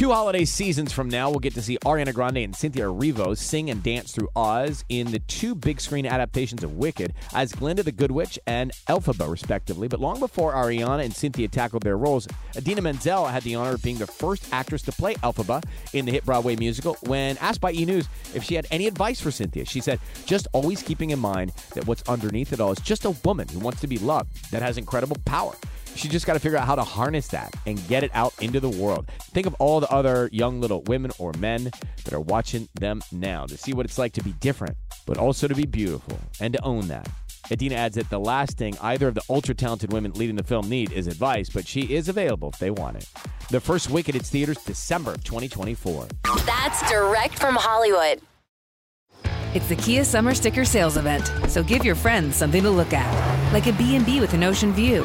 Two holiday seasons from now, we'll get to see Ariana Grande and Cynthia Erivo sing and dance through Oz in the two big screen adaptations of Wicked as Glinda the Good Witch and Elphaba, respectively. But long before Ariana and Cynthia tackled their roles, Idina Menzel had the honor of being the first actress to play Elphaba in the hit Broadway musical. When asked by E! News if she had any advice for Cynthia, she said, just always keeping in mind that what's underneath it all is just a woman who wants to be loved, that has incredible power. She just got to figure out how to harness that and get it out into the world. Think of all the other young little women or men that are watching them now to see what it's like to be different, but also to be beautiful and to own that. Idina adds that the last thing either of the ultra talented women leading the film need is advice, but she is available if they want it. The first Wicked hits theaters December of 2024. That's direct from Hollywood. It's the Kia Summer Sticker Sales Event, so give your friends something to look at, like a B&B with an ocean view,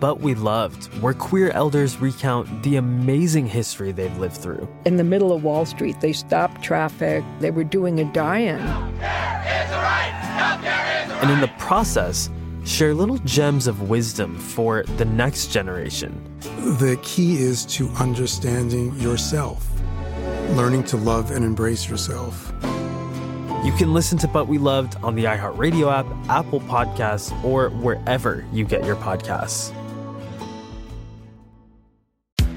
But We Loved, where queer elders recount the amazing history they've lived through. In the middle of Wall Street, they stopped traffic, they were doing a die in. Right. And in the process, share little gems of wisdom for the next generation. The key is to understanding yourself, learning to love and embrace yourself. You can listen to But We Loved on the iHeartRadio app, Apple Podcasts, or wherever you get your podcasts.